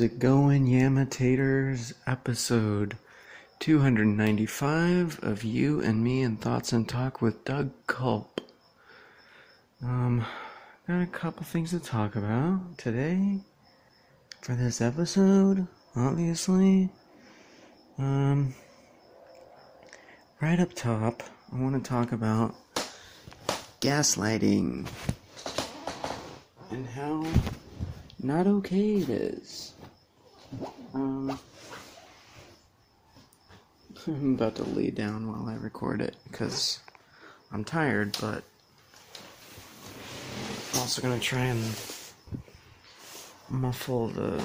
How's it going, Yamitators? Episode 295 of You and Me and Thoughts and Talk with Doug Culp. Um, got a couple things to talk about today for this episode, obviously. Um, right up top, I want to talk about gaslighting and how not okay it is. Um, I'm about to lay down while I record it because I'm tired, but I'm also gonna try and muffle the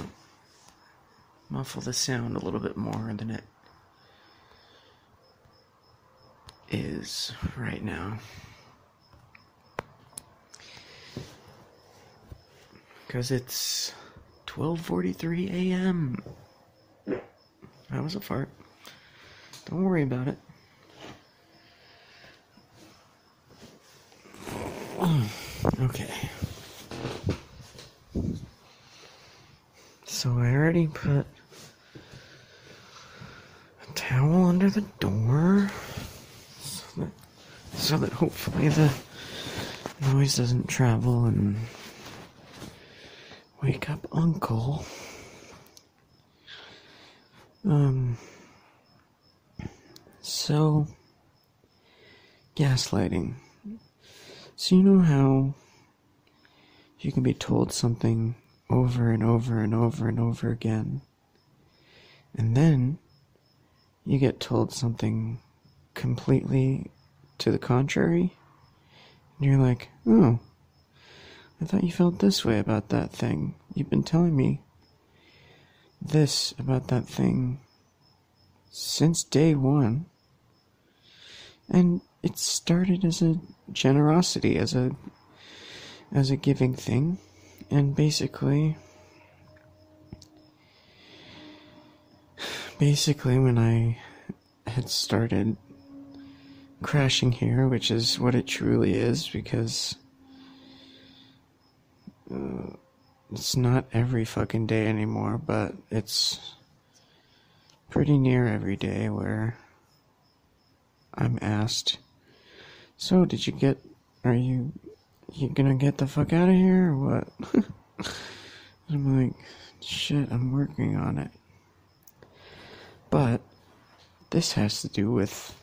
muffle the sound a little bit more than it is right now. because it's 12:43 a.m. That was a fart. Don't worry about it. Okay. So I already put a towel under the door so that, so that hopefully the noise doesn't travel and Wake up, Uncle. Um, so, gaslighting. So, you know how you can be told something over and over and over and over again, and then you get told something completely to the contrary, and you're like, oh, I thought you felt this way about that thing. You've been telling me this about that thing since day one. And it started as a generosity, as a as a giving thing. And basically basically when I had started crashing here, which is what it truly is because uh, it's not every fucking day anymore, but it's pretty near every day where I'm asked, "So, did you get? Are you you gonna get the fuck out of here or what?" I'm like, "Shit, I'm working on it." But this has to do with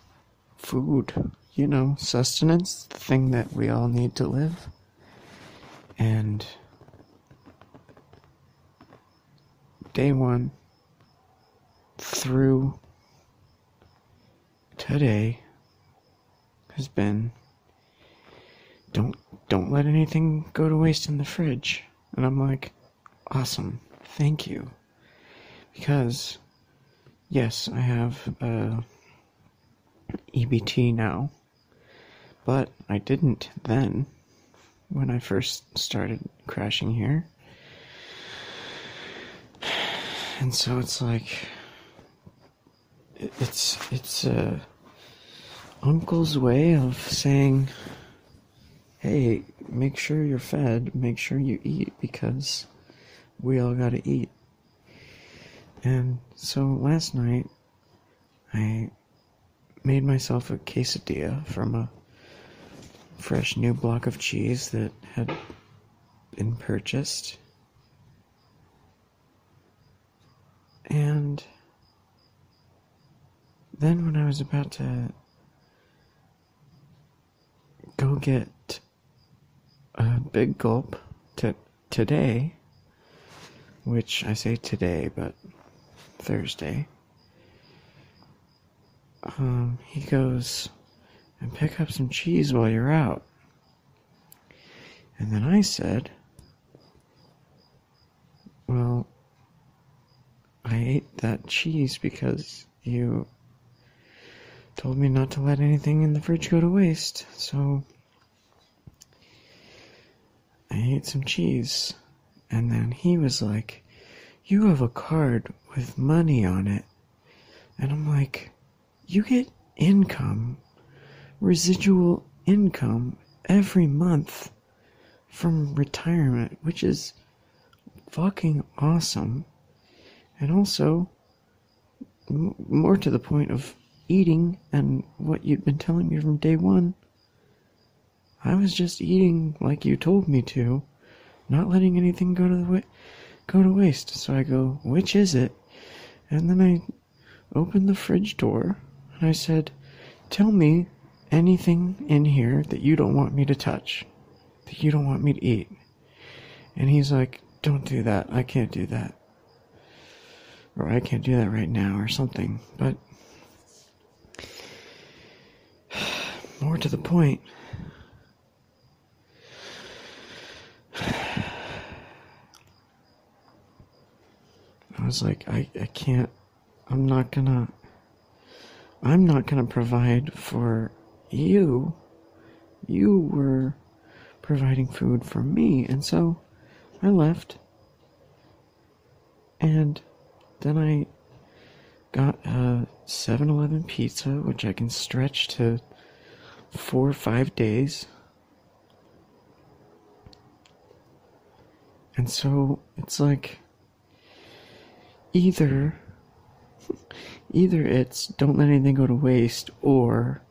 food, you know, sustenance, the thing that we all need to live. And day one through today has been don't don't let anything go to waste in the fridge. And I'm like, awesome, thank you. Because yes, I have uh, EBT now, but I didn't then when I first started crashing here. And so it's like it's it's uh, uncle's way of saying hey, make sure you're fed, make sure you eat because we all got to eat. And so last night I made myself a quesadilla from a fresh new block of cheese that had been purchased. And then when I was about to go get a big gulp to today, which I say today, but Thursday, um, he goes, and pick up some cheese while you're out. And then I said, Well, I ate that cheese because you told me not to let anything in the fridge go to waste. So I ate some cheese. And then he was like, You have a card with money on it. And I'm like, You get income residual income every month from retirement, which is fucking awesome. And also, m- more to the point of eating and what you'd been telling me from day one, I was just eating like you told me to, not letting anything go to the wa- go to waste. So I go, which is it? And then I opened the fridge door and I said, Tell me anything in here that you don't want me to touch, that you don't want me to eat. And he's like, Don't do that. I can't do that. Or I can't do that right now, or something. But more to the point, I was like, I, I can't, I'm not gonna, I'm not gonna provide for you. You were providing food for me, and so I left. And then I got a 7 Eleven pizza, which I can stretch to four or five days. And so it's like either either it's don't let anything go to waste or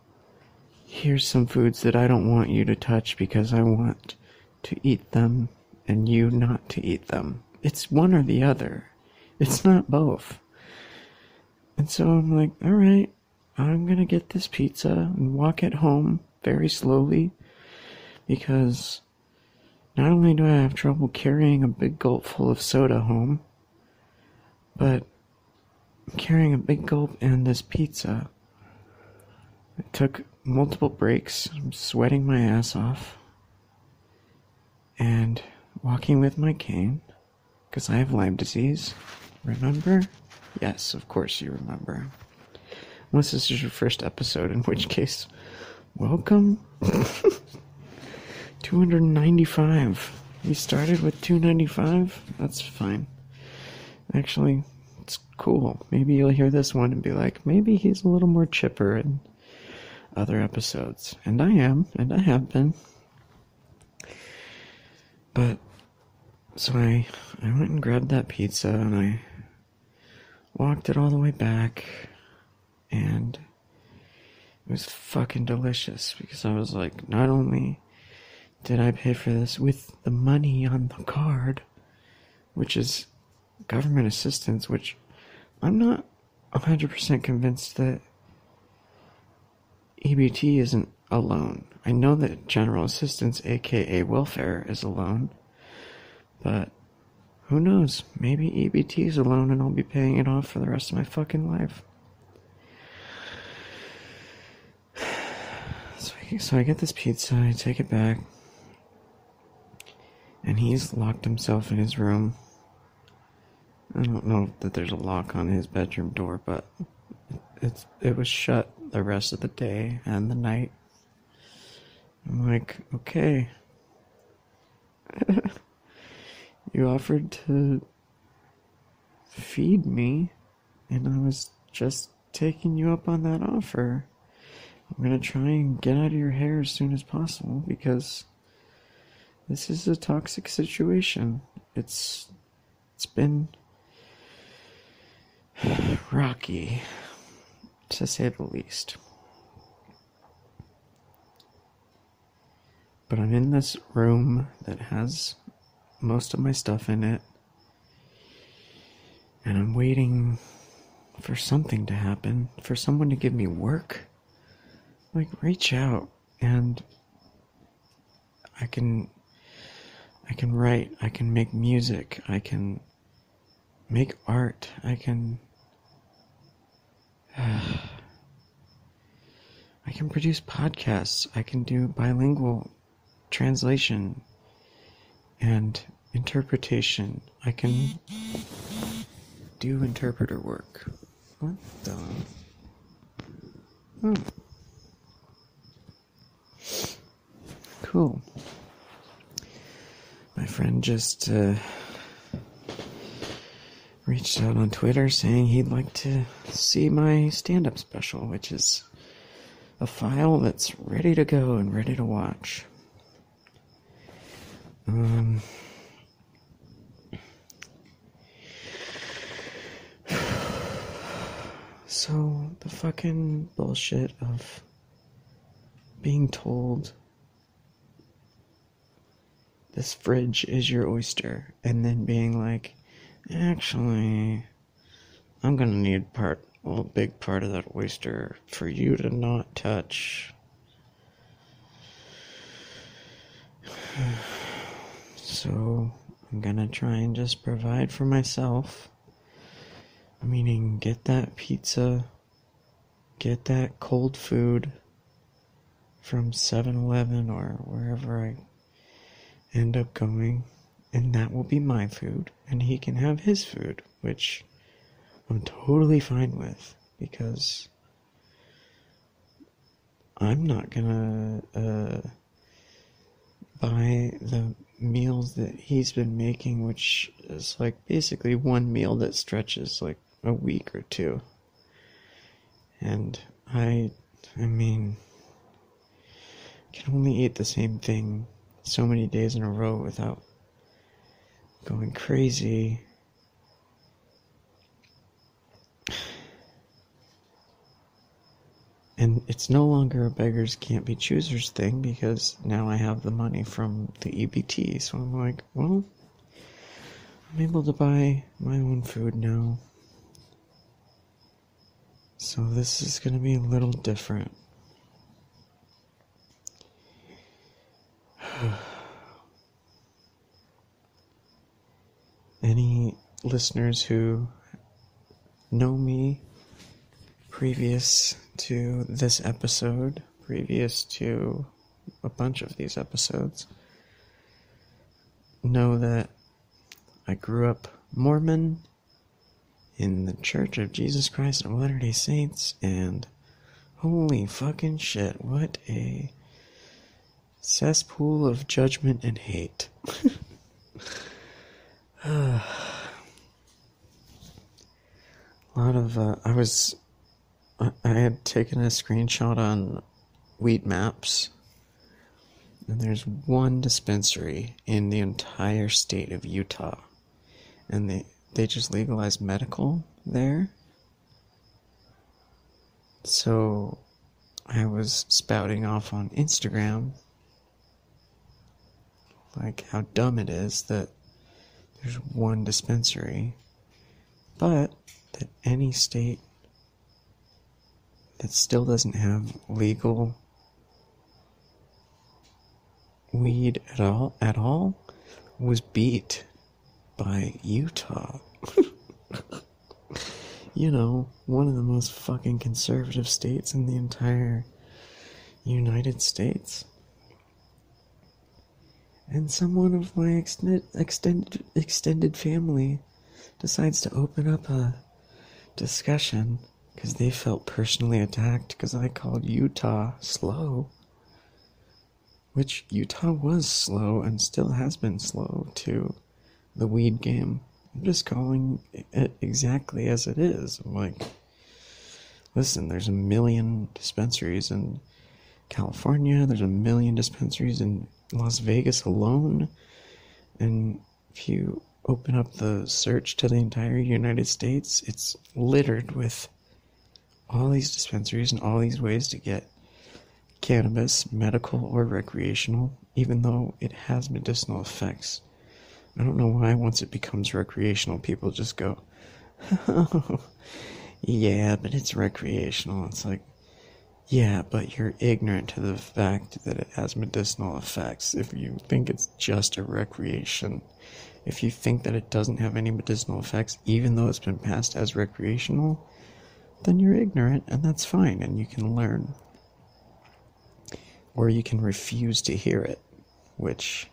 here's some foods that I don't want you to touch because I want to eat them and you not to eat them. It's one or the other. It's not both. And so I'm like, all right, I'm gonna get this pizza and walk it home very slowly because not only do I have trouble carrying a big gulp full of soda home, but carrying a big gulp and this pizza. I took multiple breaks. I'm sweating my ass off. And walking with my cane, because I have Lyme disease. Remember? Yes, of course you remember. Unless this is your first episode, in which case, welcome. 295. We started with 295? That's fine. Actually, it's cool. Maybe you'll hear this one and be like, maybe he's a little more chipper in other episodes. And I am, and I have been. But, so I, I went and grabbed that pizza and I walked it all the way back and it was fucking delicious because I was like, not only did I pay for this with the money on the card, which is government assistance, which I'm not 100% convinced that EBT isn't alone. I know that general assistance, aka welfare, is alone, but who knows? Maybe EBT is a loan and I'll be paying it off for the rest of my fucking life. So I, so I get this pizza, I take it back, and he's locked himself in his room. I don't know that there's a lock on his bedroom door, but it's it was shut the rest of the day and the night. I'm like, okay. you offered to feed me, and I was just taking you up on that offer. I'm gonna try and get out of your hair as soon as possible because this is a toxic situation. It's it's been rocky to say the least. But I'm in this room that has most of my stuff in it. And I'm waiting for something to happen, for someone to give me work. Like, reach out and I can. I can write, I can make music, I can make art, I can. I can produce podcasts, I can do bilingual translation and interpretation. I can do interpreter work. What the? Oh. Cool. My friend just uh, reached out on Twitter saying he'd like to see my stand up special, which is a file that's ready to go and ready to watch. Um, So, the fucking bullshit of being told this fridge is your oyster, and then being like, actually, I'm gonna need part, a big part of that oyster for you to not touch. So, I'm gonna try and just provide for myself. Meaning, get that pizza, get that cold food from 7 Eleven or wherever I end up going, and that will be my food, and he can have his food, which I'm totally fine with because I'm not gonna uh, buy the meals that he's been making, which is like basically one meal that stretches like a week or two. And I, I mean, can only eat the same thing so many days in a row without going crazy. And it's no longer a beggars can't be choosers thing because now I have the money from the EBT. So I'm like, well, I'm able to buy my own food now. So this is going to be a little different. Any listeners who know me previous to this episode, previous to a bunch of these episodes, know that I grew up Mormon in the Church of Jesus Christ of Latter day Saints, and holy fucking shit, what a cesspool of judgment and hate. a lot of, uh, I was, I, had taken a screenshot on Weedmaps, and there's one dispensary in the entire state of Utah, and they, they just legalized medical there. So I was spouting off on Instagram like how dumb it is that there's one dispensary, but that any state that still doesn't have legal weed at all at all was beat by Utah. you know, one of the most fucking conservative states in the entire United States and someone of my extended extended extended family decides to open up a discussion because they felt personally attacked because I called Utah slow, which Utah was slow and still has been slow to the weed game. I'm just calling it exactly as it is. I'm like, listen, there's a million dispensaries in California. There's a million dispensaries in Las Vegas alone. And if you open up the search to the entire United States, it's littered with all these dispensaries and all these ways to get cannabis, medical or recreational, even though it has medicinal effects. I don't know why once it becomes recreational, people just go, yeah, but it's recreational. It's like, yeah, but you're ignorant to the fact that it has medicinal effects. If you think it's just a recreation, if you think that it doesn't have any medicinal effects, even though it's been passed as recreational, then you're ignorant, and that's fine, and you can learn. Or you can refuse to hear it, which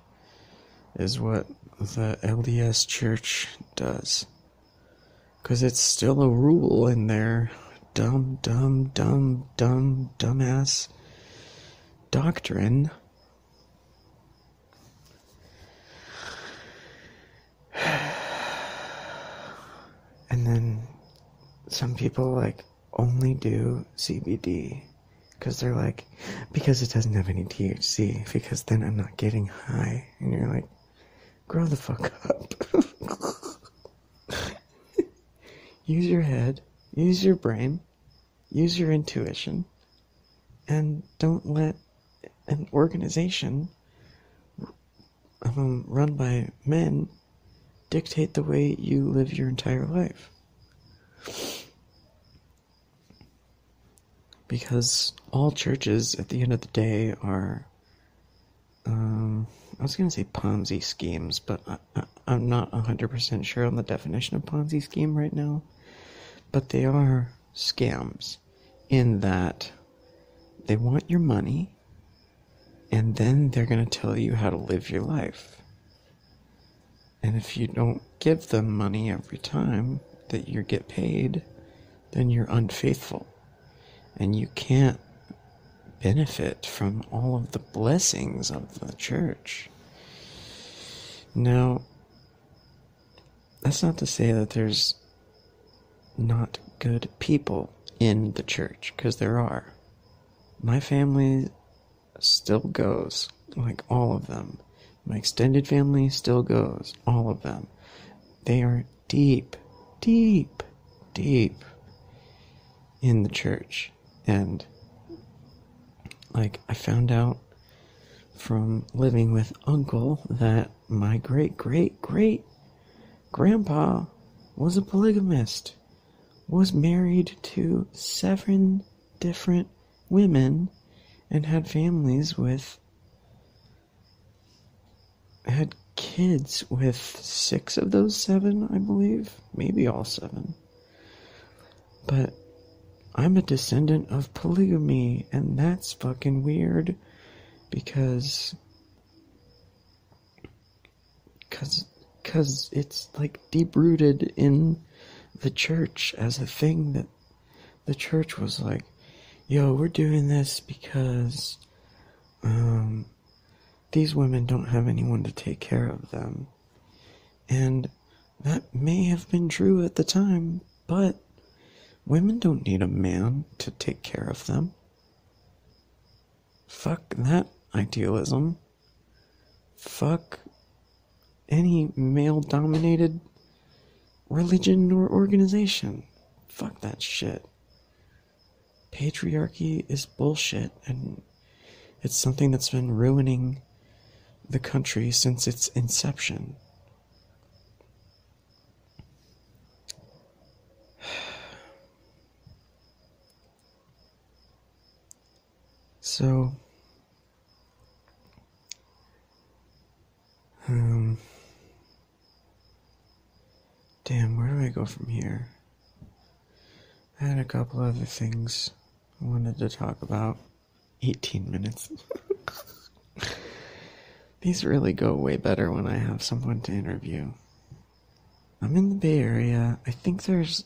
is what the LDS Church does. Because it's still a rule in there dumb, dumb, dumb, dumb, dumbass doctrine. And then some people like only do CBD because they're like, because it doesn't have any THC, because then I'm not getting high. And you're like, grow the fuck up. use your head, use your brain. use your intuition and don't let an organization um, run by men dictate the way you live your entire life. Because all churches, at the end of the day, are. Um, I was going to say Ponzi schemes, but I, am not 100% sure on the definition of Ponzi scheme right now. But they are scams in that they want your money and then they're going to tell you how to live your life. And if you don't give them money every time that you get paid, then you're unfaithful. And you can't benefit from all of the blessings of the church. Now, that's not to say that there's not good people in the church, because there are. My family still goes, like all of them. My extended family still goes, all of them. They are deep, deep, deep in the church. And, like, I found out from living with uncle that my great great great grandpa was a polygamist, was married to seven different women and had families with had kids with six of those seven, I believe, maybe all seven. But I'm a descendant of polygamy, and that's fucking weird because cuz it's like deep rooted in the church as a thing that the church was like yo, we're doing this because um, these women don't have anyone to take care of them. And that may have been true at the time, but women don't need a man to take care of them. Fuck that idealism. Fuck any male dominated religion or organization. Fuck that shit patriarchy is bullshit and it's something that's been ruining the country since its inception. So, um, damn, where do I go from here? I had a couple other things I wanted to talk about 18 minutes. These really go way better when I have someone to interview. I'm in the Bay Area. I think there's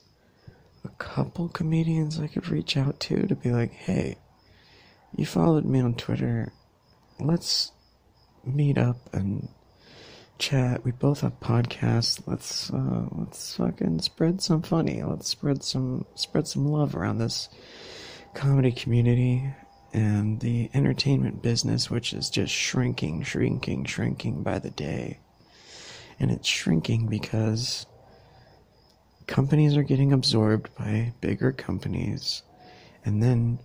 a couple comedians I could reach out to to be like, hey, you followed me on Twitter. Let's meet up and chat. We both have podcasts. Let's uh, let's fucking spread some funny. Let's spread some spread some love around this comedy community and the entertainment business, which is just shrinking, shrinking, shrinking by the day. And it's shrinking because companies are getting absorbed by bigger companies. And then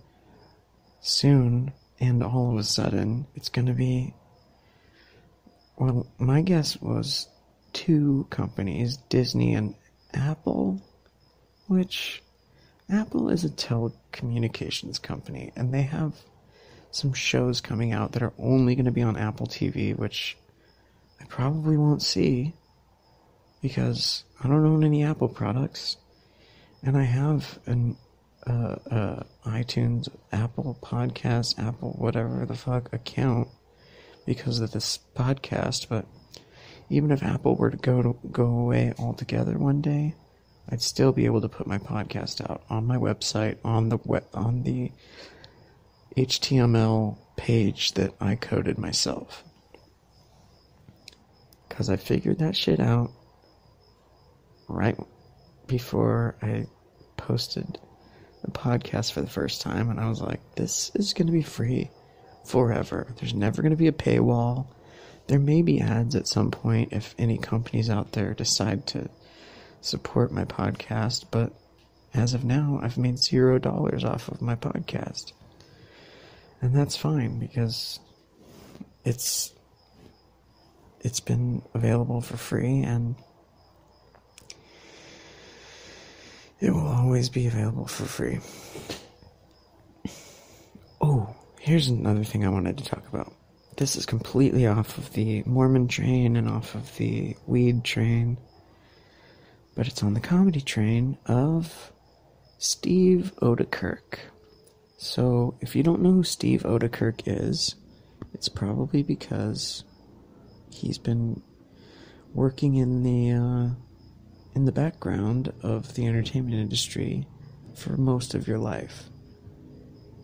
soon, and all of a sudden, it's going to be. Well, my guess was two companies, Disney and Apple, which Apple is a telecommunications company, and they have some shows coming out that are only going to be on Apple TV, which I probably won't see because I don't own any Apple products, and I have an uh, uh, iTunes, Apple Podcast, Apple whatever the fuck account because of this podcast. But even if Apple were to go to go away altogether one day, I'd still be able to put my podcast out on my website on the web, on the HTML page that I coded myself. Cuz I figured that shit out right before I posted the podcast for the first time and I was like this is going to be free forever. There's never going to be a paywall. There may be ads at some point if any companies out there decide to support my podcast, but as of now, I've made zero dollars off of my podcast. And that's fine because it's it's been available for free and it will always be available for free. Oh, here's another thing I wanted to talk about. This is completely off of the Mormon train and off of the weed train, but it's on the comedy train of Steve Oedekerk. So, if you don't know who Steve Oedekerk is, it's probably because he's been working in the uh, in the background of the entertainment industry for most of your life.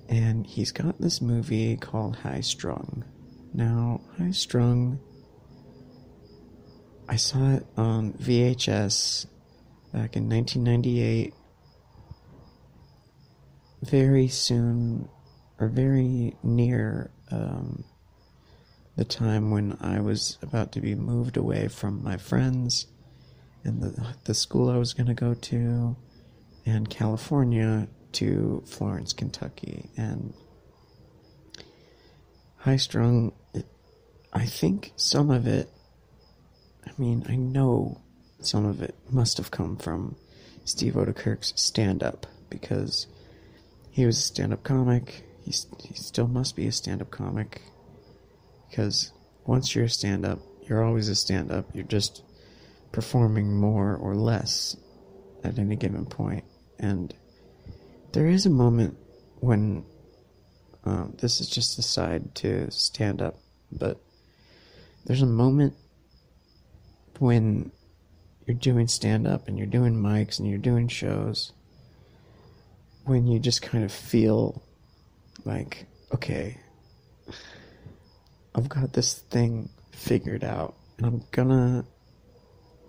And he's got this movie called High Strung. Now, High Strung, I saw it on VHS back in 1998 very soon or very near um, the time when I was about to be moved away from my friends and the, the school I was going to go to and California to Florence, Kentucky. And high strung, I think some of it, I mean, I know some of it must have come from Steve Oedekerk's stand up because he was a stand-up comic. He, he still must be a stand-up comic because once you're a stand-up, you're always a stand-up. You're just performing more or less at any given point. And there is a moment when um, this is just a side to stand up, but there's a moment when you're doing stand up and you're doing mics and you're doing shows when you just kind of feel like, okay, I've got this thing figured out, and I'm gonna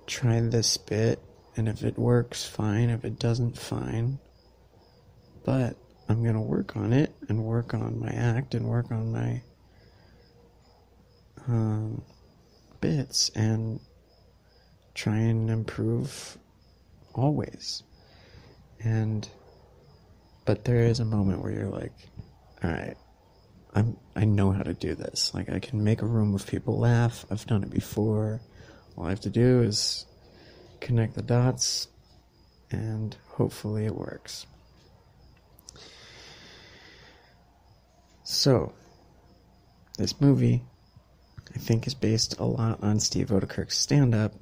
try this bit, and if it works, fine. If it doesn't, fine. But I'm gonna work on it and work on my act and work on my um, bits and try and improve always. And but there is a moment where you're like, all right, I'm I know how to do this. Like I can make a room of people laugh. I've done it before. All I have to do is connect the dots and hopefully it works. So, this movie I think is based a lot on Steve Oedekerk's stand-up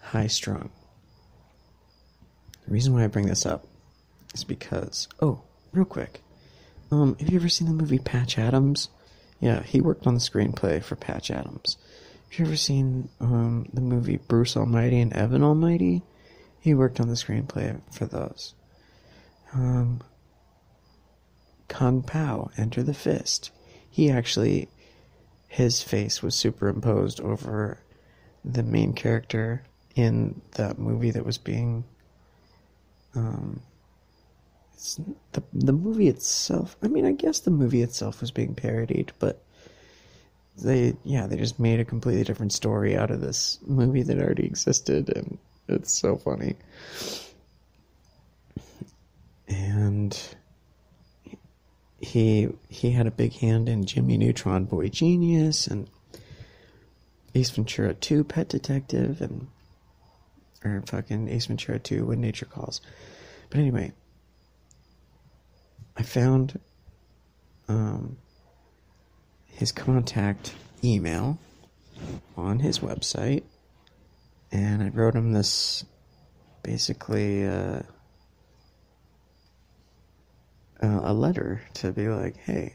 High Strung. The reason why I bring this up is because oh, real quick, um, have you ever seen the movie Patch Adams? Yeah, he worked on the screenplay for Patch Adams. You ever seen um, the movie Bruce Almighty and Evan Almighty? He worked on the screenplay for those. Um, Kung Pao, Enter the Fist. He actually, his face was superimposed over the main character in that movie that was being um, the the movie itself. I mean, I guess the movie itself was being parodied, but they yeah they just made a completely different story out of this movie that already existed, and it's so funny. And he he had a big hand in Jimmy Neutron Boy Genius and Ace Ventura 2 Pet Detective and or fucking Ace Ventura 2 When Nature Calls. But anyway, I found um, his contact email on his website, and I wrote him this basically uh, uh, a letter to be like, hey,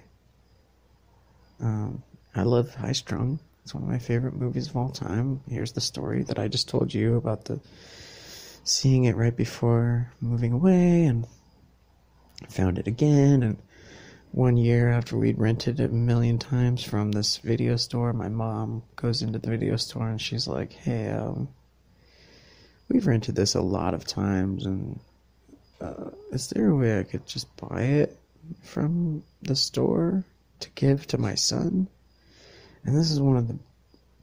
um, I love High Strung. It's one of my favorite movies of all time. Here's the story that I just told you about the seeing it right before moving away and found it again and one year after we'd rented it a million times from this video store my mom goes into the video store and she's like hey um, we've rented this a lot of times and uh, is there a way i could just buy it from the store to give to my son and this is one of the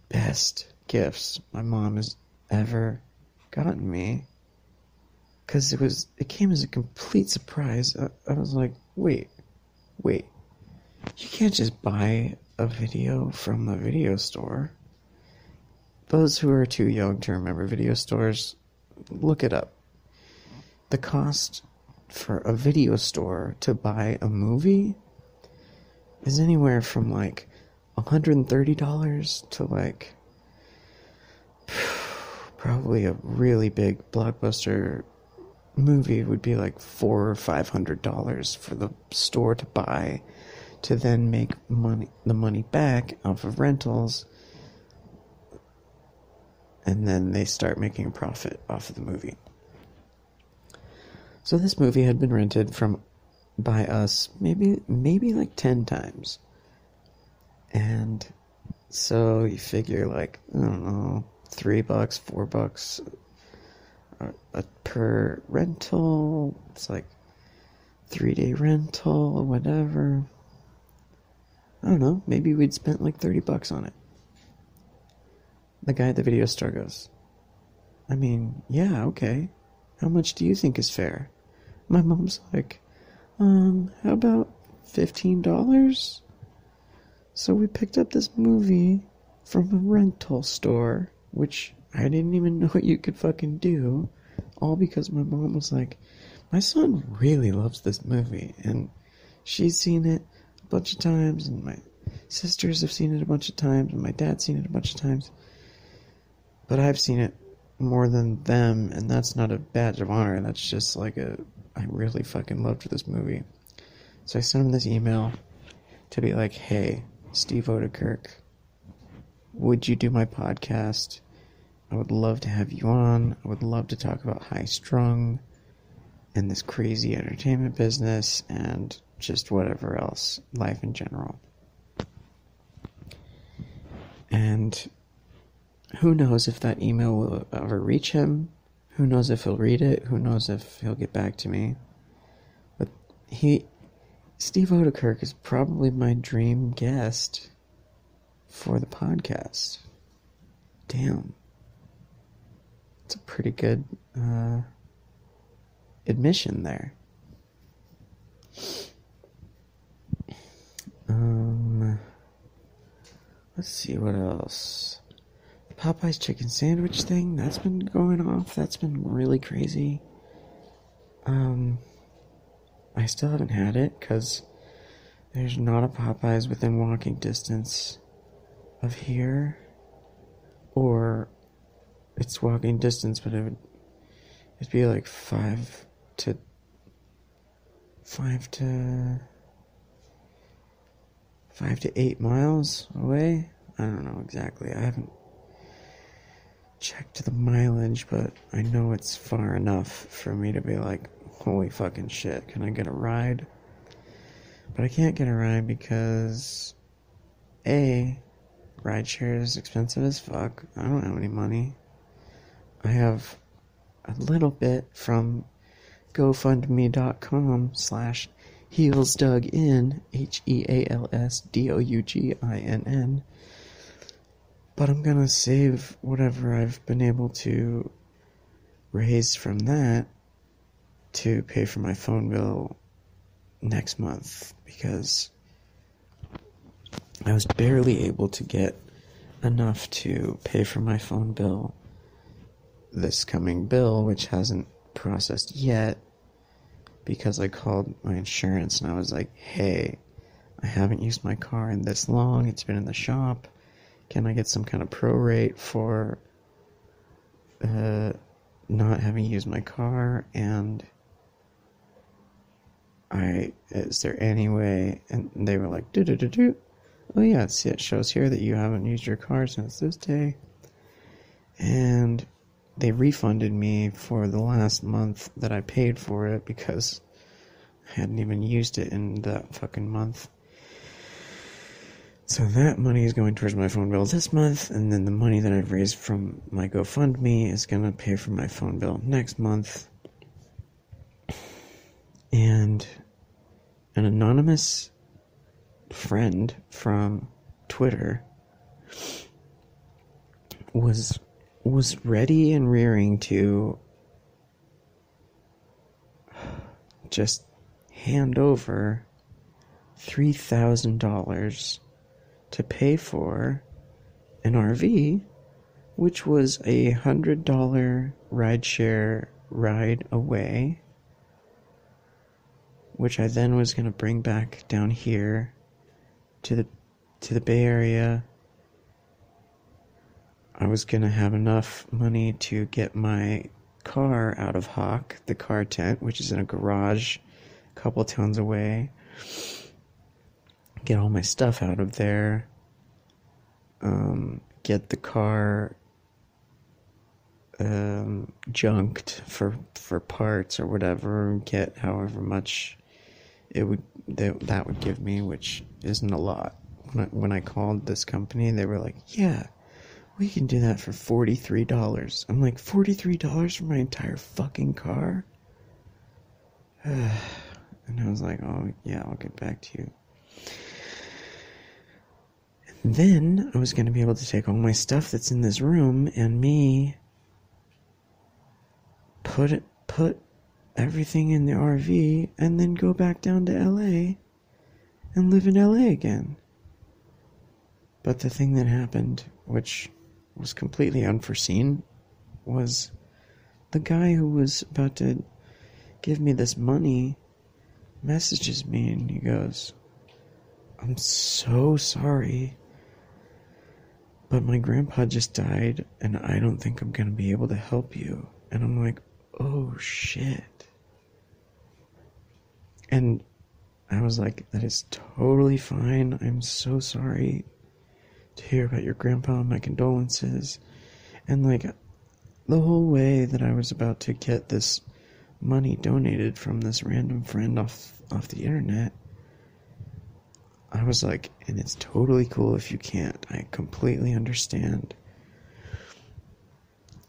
best gifts my mom has ever gotten me because it was it came as a complete surprise. I, I was like, wait, wait, you can't just buy a video from a video store. Those who are too young to remember video stores, look it up. The cost for a video store to buy a movie is anywhere from like $130 to like probably a really big blockbuster movie would be like four or five hundred dollars for the store to buy to then make money the money back off of rentals. And then they start making a profit off of the movie. So this movie had been rented from by us maybe maybe like 10 times. And so you figure like i don't know three bucks four bucks uh, per rental. It's like three day rental whatever. I don't know. Maybe we'd spent like 30 bucks on it. The guy at the video store goes, I mean, yeah, okay. How much do you think is fair? My mom's like, um, how about $15? So we picked up this movie from a rental store, which I didn't even know what you could fucking do. All because my mom was like, my son really loves this movie. And she's seen it a bunch of times, and my sisters have seen it a bunch of times, and my dad's seen it a bunch of times. But I've seen it more than them, and that's not a badge of honor. That's just like a, I really fucking loved this movie. So I sent him this email to be like, hey, Steve Oedekerk, would you do my podcast? I would love to have you on. I would love to talk about high strung and this crazy entertainment business and just whatever else, life in general. And who knows if that email will ever reach him? Who knows if he'll read it? Who knows if he'll get back to me? But he, Steve Oedekerk, is probably my dream guest for the podcast. Damn. It's a pretty good uh, admission there. Um, let's see what else. Popeye's chicken sandwich thing that's been going off. That's been really crazy. Um, I still haven't had it because there's not a Popeyes within walking distance of here, or it's walking distance, but it would it'd be like five to five to five to eight miles away. I don't know exactly. I haven't checked the mileage, but I know it's far enough for me to be like, holy fucking shit, can I get a ride? But I can't get a ride because A, rideshare is expensive as fuck. I don't have any money. I have a little bit from gofundme.com slash heels dug in h-e-a-l-s-d-o-u-g-i-n-n but i'm gonna save whatever i've been able to raise from that to pay for my phone bill next month because i was barely able to get enough to pay for my phone bill this coming bill, which hasn't processed yet, because I called my insurance and I was like, hey, I haven't used my car in this long, it's been in the shop. Can I get some kind of prorate for uh, not having used my car? And I, is there any way? And they were like, do do do do. Oh yeah, see, it shows here that you haven't used your car since this day. And they refunded me for the last month that I paid for it because I hadn't even used it in that fucking month. So that money is going towards my phone bill this month, and then the money that I've raised from my GoFundMe is gonna pay for my phone bill next month. And an anonymous friend from Twitter was was ready and rearing to just hand over $3,000 to pay for an RV, which was a $100 rideshare ride away, which I then was going to bring back down here to the to the Bay Area. I was going to have enough money to get my car out of Hawk, the car tent, which is in a garage a couple towns away get all my stuff out of there, um, get the car um, junked for for parts or whatever, get however much it would that, that would give me, which isn't a lot. When I, when I called this company, they were like, "Yeah, we can do that for forty three dollars." I'm like, forty three dollars for my entire fucking car. and I was like, "Oh yeah, I'll get back to you." And Then I was going to be able to take all my stuff that's in this room and me put it put everything in the RV and then go back down to LA and live in LA again. But the thing that happened, which was completely unforeseen, was the guy who was about to give me this money messages me and he goes, I'm so sorry but my grandpa just died and I don't think I'm going to be able to help you. And I'm like, oh shit. And I was like, that is totally fine. I'm so sorry to hear about your grandpa. And my condolences. And like, the whole way that I was about to get this money donated from this random friend off off the internet I was like, and it's totally cool if you can't. I completely understand.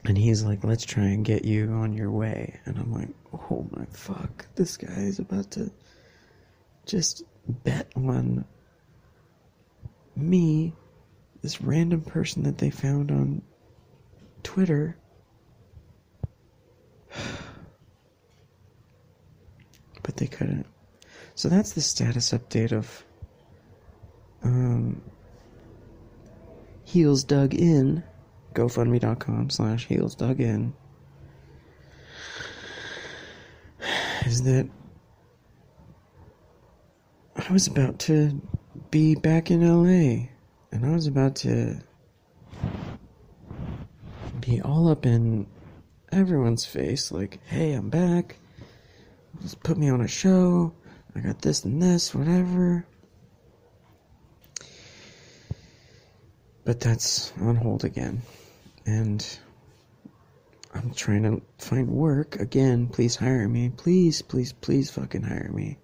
And he's like, let's try and get you on your way. And I'm like, oh my fuck, this guy is about to just bet on me, this random person that they found on Twitter. but they couldn't. So that's the status update of um, heels dug in gofundme.com slash HealsDougInn is that I was about to be back in LA and I was about to be all up in everyone's face like hey I'm back just put me on a show I got this and this whatever But that's on hold again. And I'm trying to find work again. Please hire me. Please, please, please fucking hire me.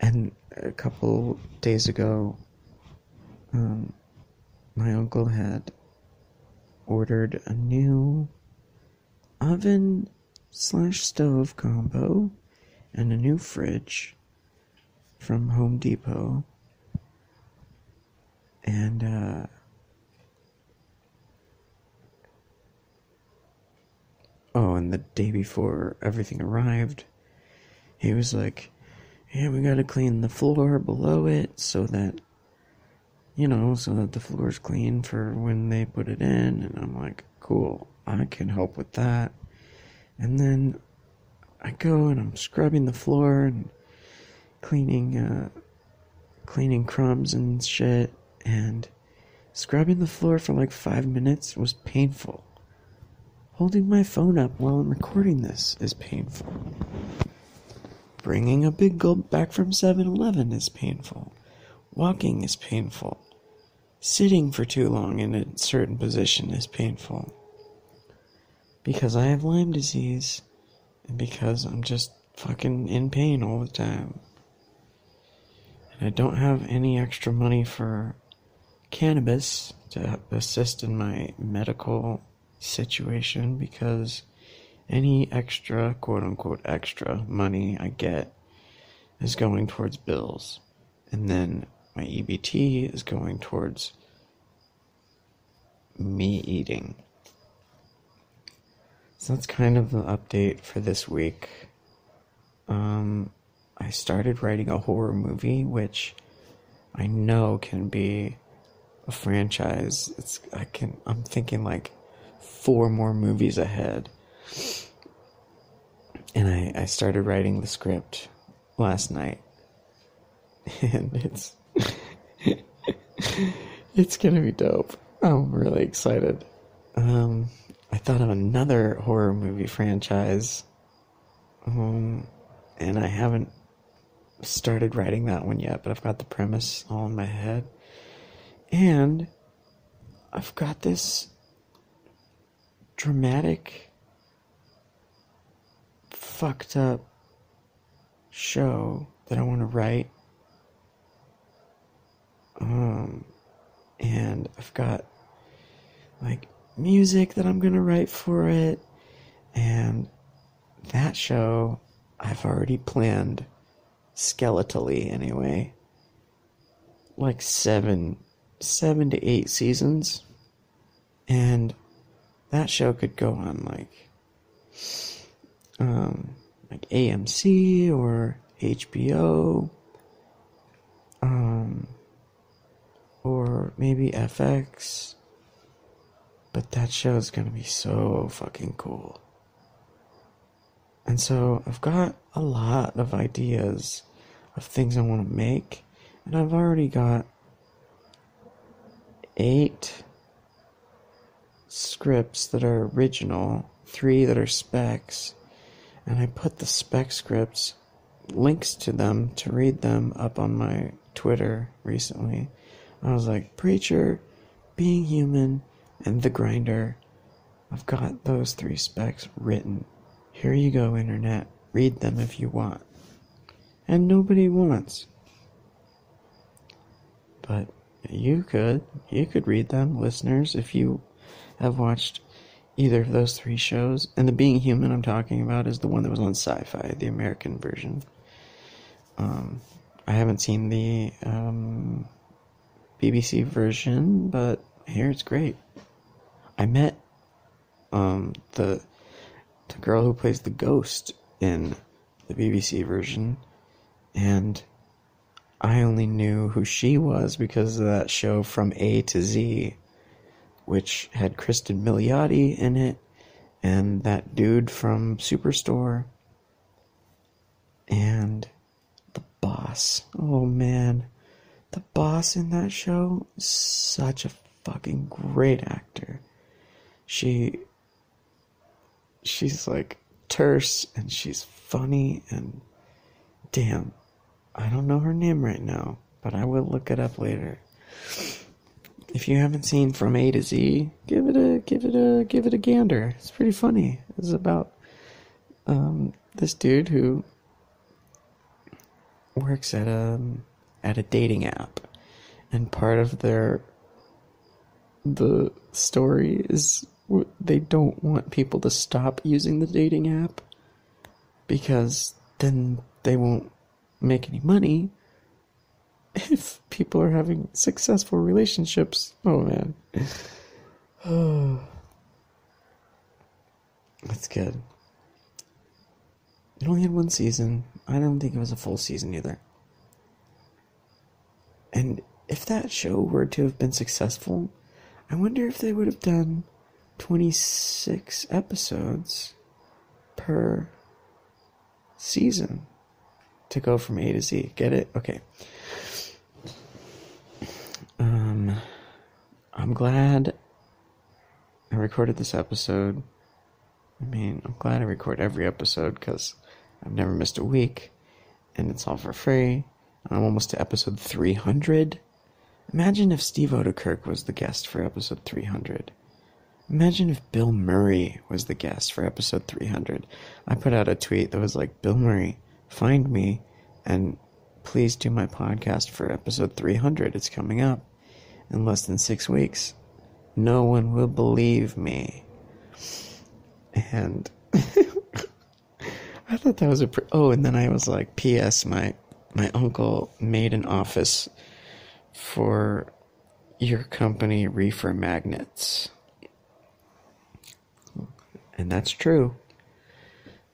And a couple days ago, um, my uncle had ordered a new oven slash stove combo and a new fridge from Home Depot. And, uh, oh, and the day before everything arrived, he was like, yeah, we gotta clean the floor below it so that, you know, so that the floor's clean for when they put it in. And I'm like, cool, I can help with that. And then I go and I'm scrubbing the floor and cleaning uh, cleaning crumbs and shit and scrubbing the floor for like five minutes was painful. Holding my phone up while I'm recording this is painful. Bringing a big gulp back from 7 Eleven is painful. Walking is painful. Sitting for too long in a certain position is painful. Because I have Lyme disease and because I'm just fucking in pain all the time and I don't have any extra money for cannabis to assist in my medical situation because any extra, quote unquote, extra money I get is going towards bills. And then my EBT is going towards me eating. So that's kind of the update for this week. Um, I started writing a horror movie, which I know can be a franchise. It's I can I'm thinking like four more movies ahead. And I, I started writing the script last night. And it's it's gonna be dope. I'm really excited. Um I thought of another horror movie franchise. Um and I haven't started writing that one yet, but I've got the premise all in my head. And I've got this dramatic, fucked up show that I want to write. Um, and I've got like music that I'm gonna write for it, and that show I've already planned skeletally anyway. Like seven seven to eight seasons. And that show could go on like um like AMC or HBO um or maybe FX but that show is to be so fucking cool. And so I've got a lot of ideas of things I want to make, and I've already got eight scripts that are original, three that are specs, and I put the spec scripts, links to them to read them up on my Twitter recently. I was like, Preacher, Being Human, and The Grinder. I've got those three specs written. Here you go, Internet. Read them if you want. And nobody wants. But you could. You could read them, listeners, if you have watched either of those three shows. And the Being Human I'm talking about is the one that was on sci fi, the American version. Um, I haven't seen the um, BBC version, but here it's great. I met um, the the girl who plays the ghost in the BBC version, and I only knew who she was because of that show from A to Z, which had Kristen Milioti in it, and that dude from Superstore, and the boss. Oh man, the boss in that show such a fucking great actor. She she's like terse and she's funny and damn, I don't know her name right now, but I will look it up later. If you haven't seen From A to Z, give it a give it a give it a gander. It's pretty funny. It's about um, this dude who works at a at a dating app, and part of their the story is they don't want people to stop using the dating app because then they won't make any money if people are having successful relationships. Oh man. That's good. It only had one season. I don't think it was a full season either. And if that show were to have been successful, I wonder if they would have done 26 episodes per season to go from A to Z. Get it? Okay. Um, I'm glad I recorded this episode. I mean, I'm glad I record every episode because I've never missed a week and it's all for free. I'm almost to episode 300. Imagine if Steve Oedekerk was the guest for episode 300. Imagine if Bill Murray was the guest for episode 300. I put out a tweet that was like, Bill Murray, find me and please do my podcast for episode 300. It's coming up in less than six weeks. No one will believe me. And I thought that was a. Pre- oh, and then I was like, P.S. My my uncle made an office for your company, Reefer Magnets And that's true.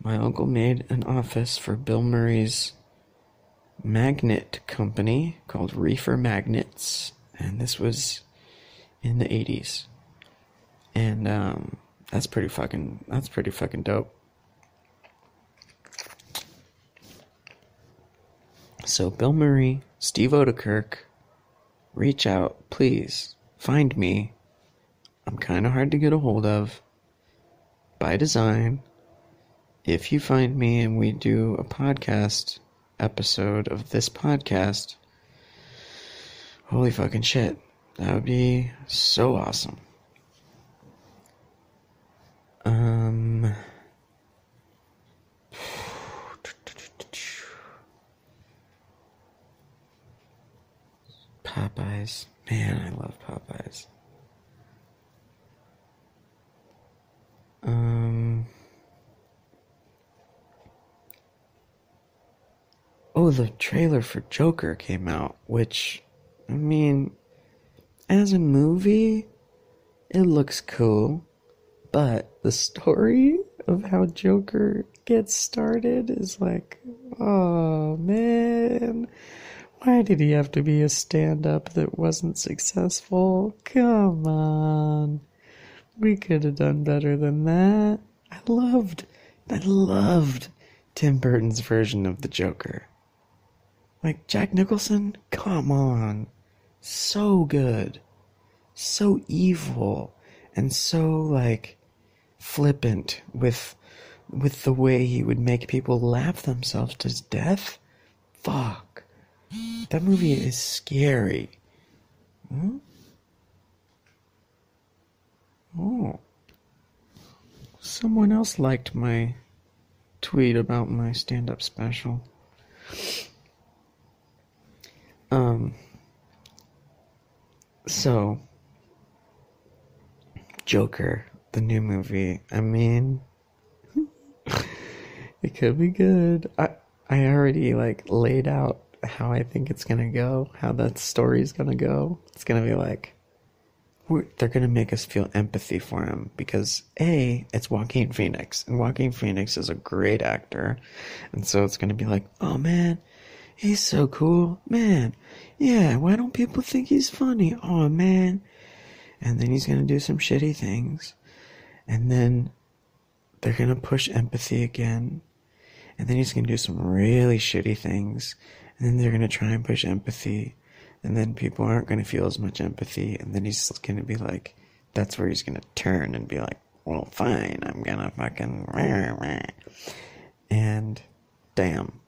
My uncle made an office for Bill Murray's magnet company called Reefer Magnets, and this was in the 80s. And um, that's pretty fucking that's pretty fucking dope. So Bill Murray, Steve Oedekerk, reach out, please. Find me. I'm kind of hard to get a hold of. By design. If you find me and we do a podcast episode of this podcast, holy fucking shit. That would be so awesome. Um. Popeyes. Man, I love Popeyes. Um. Oh, the trailer for Joker came out, which, I mean, as a movie, it looks cool, but the story of how Joker gets started is like, oh man, why did he have to be a stand up that wasn't successful? Come on. We could have done better than that. I loved, I loved Tim Burton's version of the Joker. Like Jack Nicholson, come on. So good. So evil and so like flippant with with the way he would make people laugh themselves to death. Fuck. That movie is scary. Hmm? Oh. Someone else liked my tweet about my stand up special. Um, so, Joker, the new movie. I mean, it could be good. I I already like laid out how I think it's gonna go, how that story's gonna go. It's gonna be like they're gonna make us feel empathy for him because a it's Joaquin Phoenix and Joaquin Phoenix is a great actor, and so it's gonna be like, oh man, he's so cool, man. Yeah, why don't people think he's funny? Oh man, and then he's gonna do some shitty things, and then they're gonna push empathy again, and then he's gonna do some really shitty things, and then they're gonna try and push empathy. And then people aren't going to feel as much empathy. And then he's going to be like that's where he's going to turn and be like well fine i'm going to fucking and damn.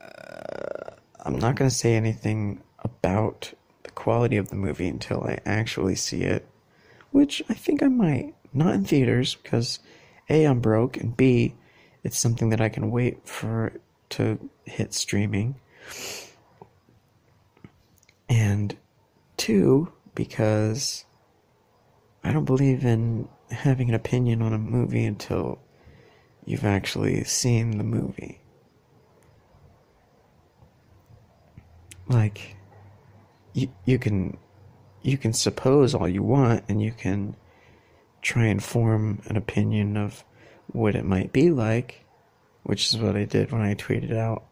Uh, i'm not going to say anything about the quality of the movie until i actually see it which i think i might not in theaters because a i'm broke and b it's something that i can wait for to hit streaming and two, because I don't believe in having an opinion on a movie until you've actually seen the movie. Like you you can you can suppose all you want and you can try and form an opinion of what it might be like, which is what I did when I tweeted out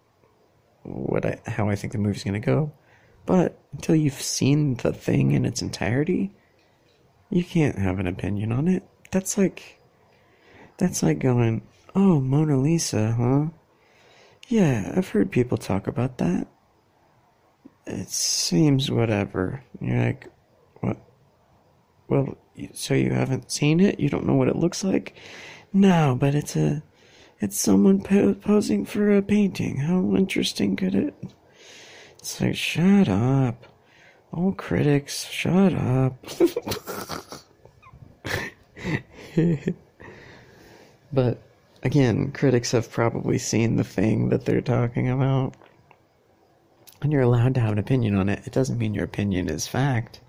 what I how I think the movie's going to go. But until you've seen the thing in its entirety, you can't have an opinion on it. That's like that's like going, "Oh, Mona Lisa, huh?" Yeah, I've heard people talk about that. It seems whatever. You're like, "What? Well, so you haven't seen it? You don't know what it looks like?" No, but it's a it's someone po- posing for a painting. How interesting could it it's like, shut up. All critics, shut up. but again, critics have probably seen the thing that they're talking about. And you're allowed to have an opinion on it. It doesn't mean your opinion is fact.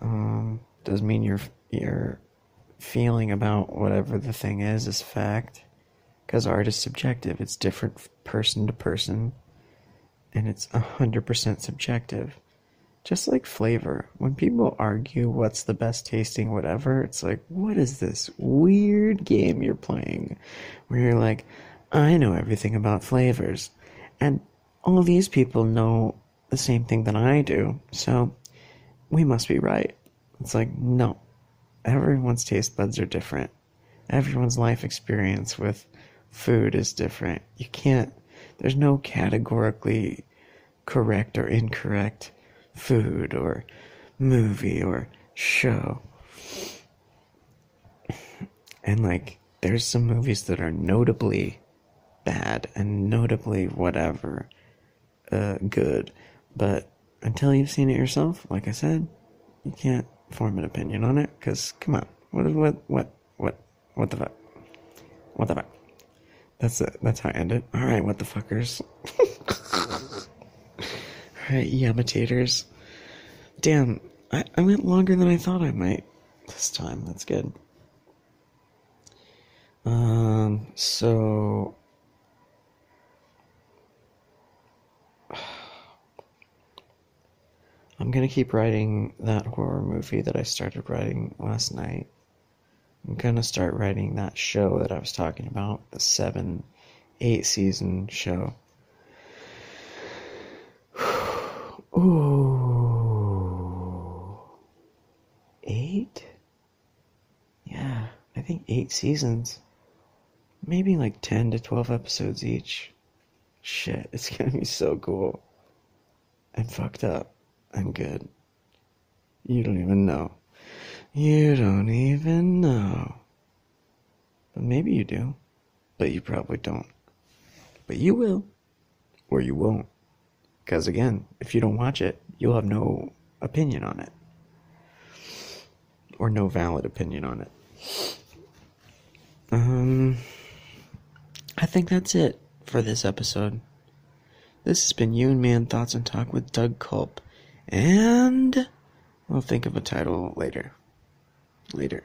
Um, doesn't mean your your feeling about whatever the thing is is fact. Because art is subjective. It's different person to person and it's 100% subjective. just like flavor. When people argue what's the best tasting whatever, it's like, what is this weird game you're playing? Where you're like, I know everything about flavors. And all these people know the same thing that I do, so we must be right. It's like, no. Everyone's taste buds are different. Everyone's life experience with food is different. You can't, there's no categorically correct or incorrect food or movie or show. And like, there's some movies that are notably bad and notably whatever uh, good, but until you've seen it yourself, like I said, you can't form an opinion on it. Cause come on, what what what what what the fuck? What the fuck? That's it. That's how I end it. All right, what the fuckers? All right, imitators. Damn, I, I went longer than I thought I might this time. That's good. Um, so gonna keep writing that horror movie that I started writing last night. I'm gonna start writing that show that I was talking about, the seven, eight season show. Ooh. Eight? Yeah, I think eight seasons. Maybe like 10 to 12 episodes each. Shit, it's gonna be so cool. And fucked up. I'm good. You don't even know. You don't even know. But maybe you do. But you probably don't. But you will. Or you won't. Because again, if you don't watch it, you'll have no opinion on it. Or no valid opinion on it. Um, I think that's it for this episode. This has been You and Me and Thoughts and Talk with Doug Culp. And we'll think of a title later. Later.